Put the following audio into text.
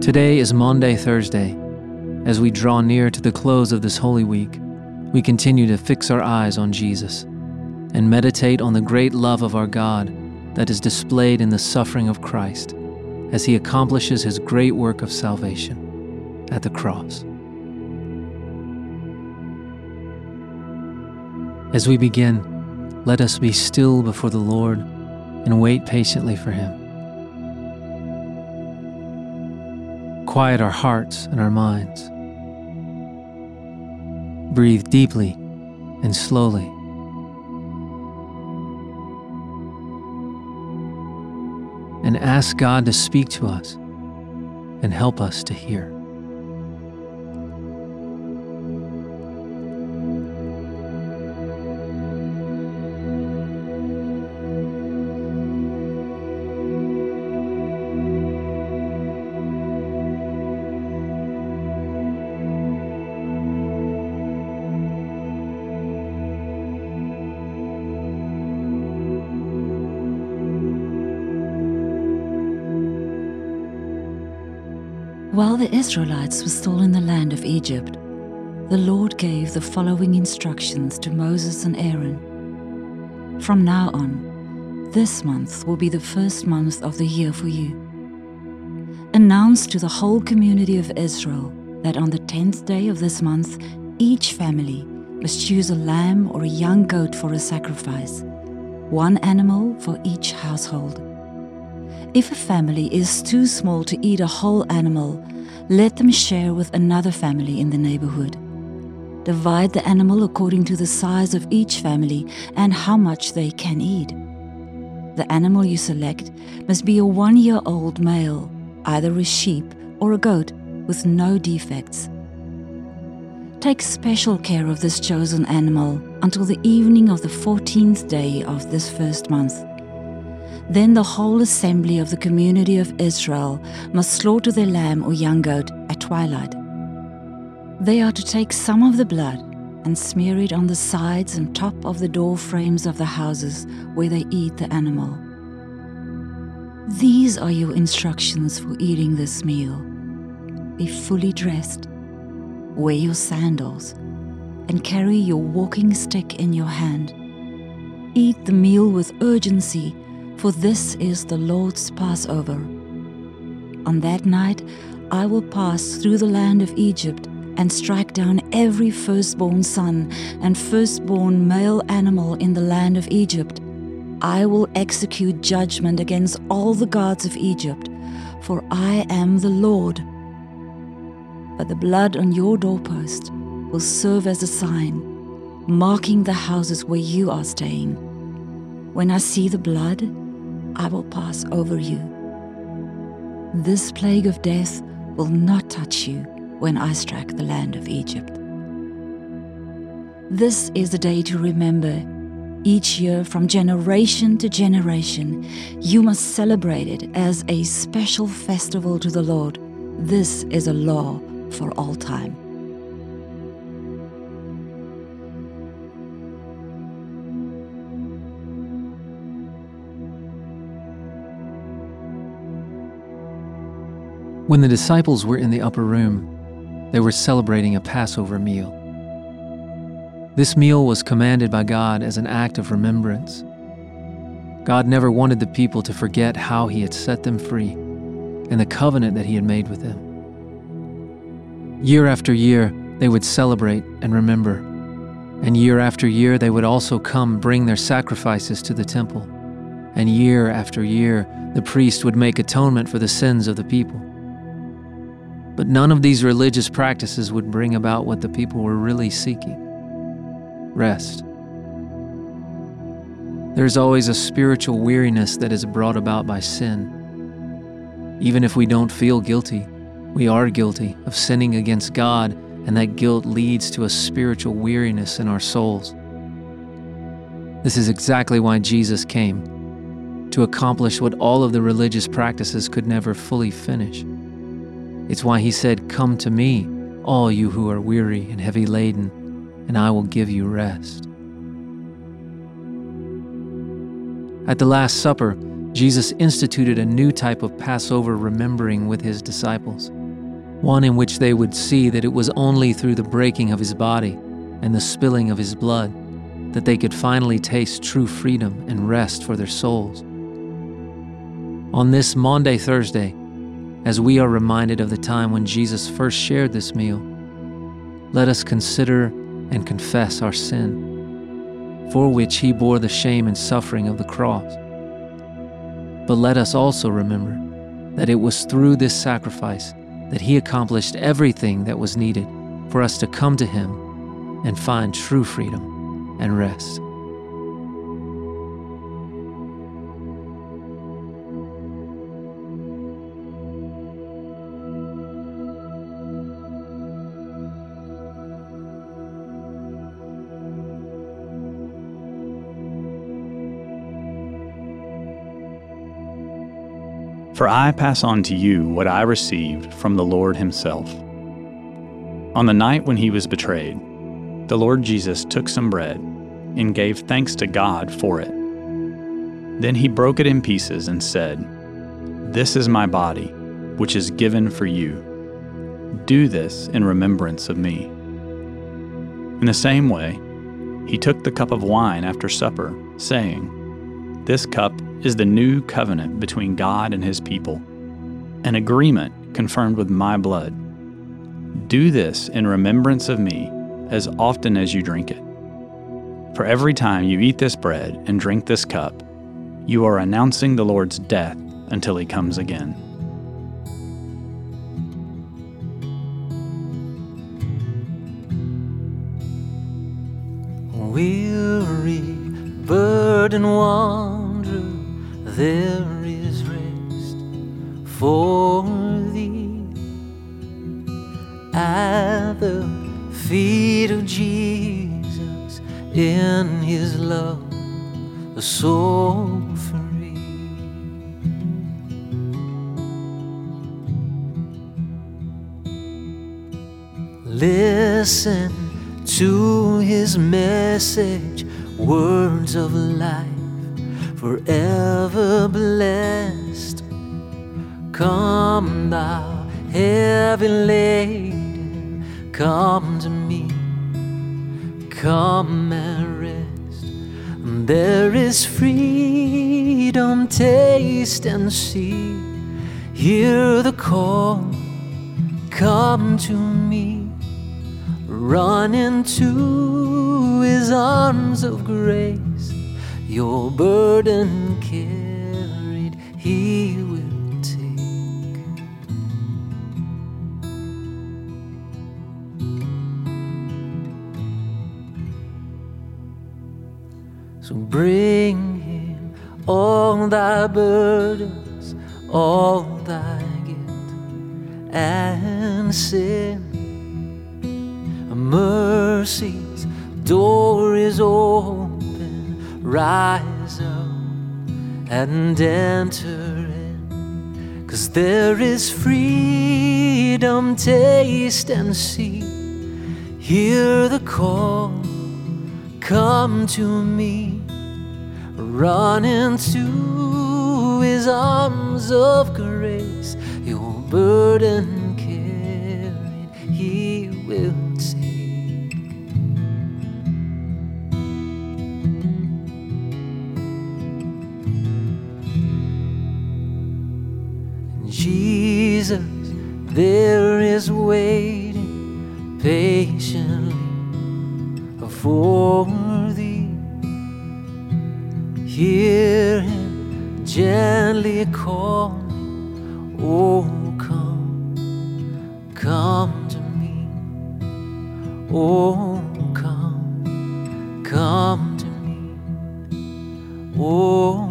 Today is Maundy Thursday. As we draw near to the close of this Holy Week, we continue to fix our eyes on Jesus and meditate on the great love of our God that is displayed in the suffering of Christ as he accomplishes his great work of salvation at the cross. As we begin, let us be still before the Lord and wait patiently for him. Quiet our hearts and our minds. Breathe deeply and slowly. And ask God to speak to us and help us to hear. While the Israelites were still in the land of Egypt, the Lord gave the following instructions to Moses and Aaron. From now on, this month will be the first month of the year for you. Announce to the whole community of Israel that on the tenth day of this month, each family must choose a lamb or a young goat for a sacrifice, one animal for each household. If a family is too small to eat a whole animal, let them share with another family in the neighborhood. Divide the animal according to the size of each family and how much they can eat. The animal you select must be a one year old male, either a sheep or a goat with no defects. Take special care of this chosen animal until the evening of the 14th day of this first month. Then the whole assembly of the community of Israel must slaughter their lamb or young goat at twilight. They are to take some of the blood and smear it on the sides and top of the door frames of the houses where they eat the animal. These are your instructions for eating this meal. Be fully dressed, wear your sandals, and carry your walking stick in your hand. Eat the meal with urgency for this is the Lord's Passover. On that night I will pass through the land of Egypt and strike down every firstborn son and firstborn male animal in the land of Egypt. I will execute judgment against all the gods of Egypt, for I am the Lord. But the blood on your doorpost will serve as a sign, marking the houses where you are staying. When I see the blood, I will pass over you. This plague of death will not touch you when I strike the land of Egypt. This is a day to remember. Each year, from generation to generation, you must celebrate it as a special festival to the Lord. This is a law for all time. When the disciples were in the upper room, they were celebrating a Passover meal. This meal was commanded by God as an act of remembrance. God never wanted the people to forget how He had set them free and the covenant that He had made with them. Year after year, they would celebrate and remember, and year after year, they would also come bring their sacrifices to the temple, and year after year, the priest would make atonement for the sins of the people. But none of these religious practices would bring about what the people were really seeking rest. There's always a spiritual weariness that is brought about by sin. Even if we don't feel guilty, we are guilty of sinning against God, and that guilt leads to a spiritual weariness in our souls. This is exactly why Jesus came to accomplish what all of the religious practices could never fully finish. It's why he said, Come to me, all you who are weary and heavy laden, and I will give you rest. At the Last Supper, Jesus instituted a new type of Passover remembering with his disciples, one in which they would see that it was only through the breaking of his body and the spilling of his blood that they could finally taste true freedom and rest for their souls. On this Maundy Thursday, as we are reminded of the time when Jesus first shared this meal, let us consider and confess our sin, for which he bore the shame and suffering of the cross. But let us also remember that it was through this sacrifice that he accomplished everything that was needed for us to come to him and find true freedom and rest. For I pass on to you what I received from the Lord Himself. On the night when He was betrayed, the Lord Jesus took some bread and gave thanks to God for it. Then He broke it in pieces and said, This is my body, which is given for you. Do this in remembrance of me. In the same way, He took the cup of wine after supper, saying, This cup is the new covenant between God and his people, an agreement confirmed with my blood. Do this in remembrance of me as often as you drink it. For every time you eat this bread and drink this cup, you are announcing the Lord's death until he comes again. Weary, burden one there is rest for thee at the feet of Jesus in his love, a soul free. Listen to his message, words of life forever blessed. Come, thou heavy laden, come to me, come and rest. There is freedom, taste and see. Hear the call, come to me, run into his arms of grace your burden carried, He will take. So bring Him all thy burdens, all thy guilt and sin. Mercy's door is open rise up and enter in. Cause there is freedom, taste and see. Hear the call, come to me, run into his arms of grace. Your burden carried, he will Jesus, there is waiting patiently for thee. Hear him gently calling, Oh, come, come to me. Oh, come, come to me. Oh.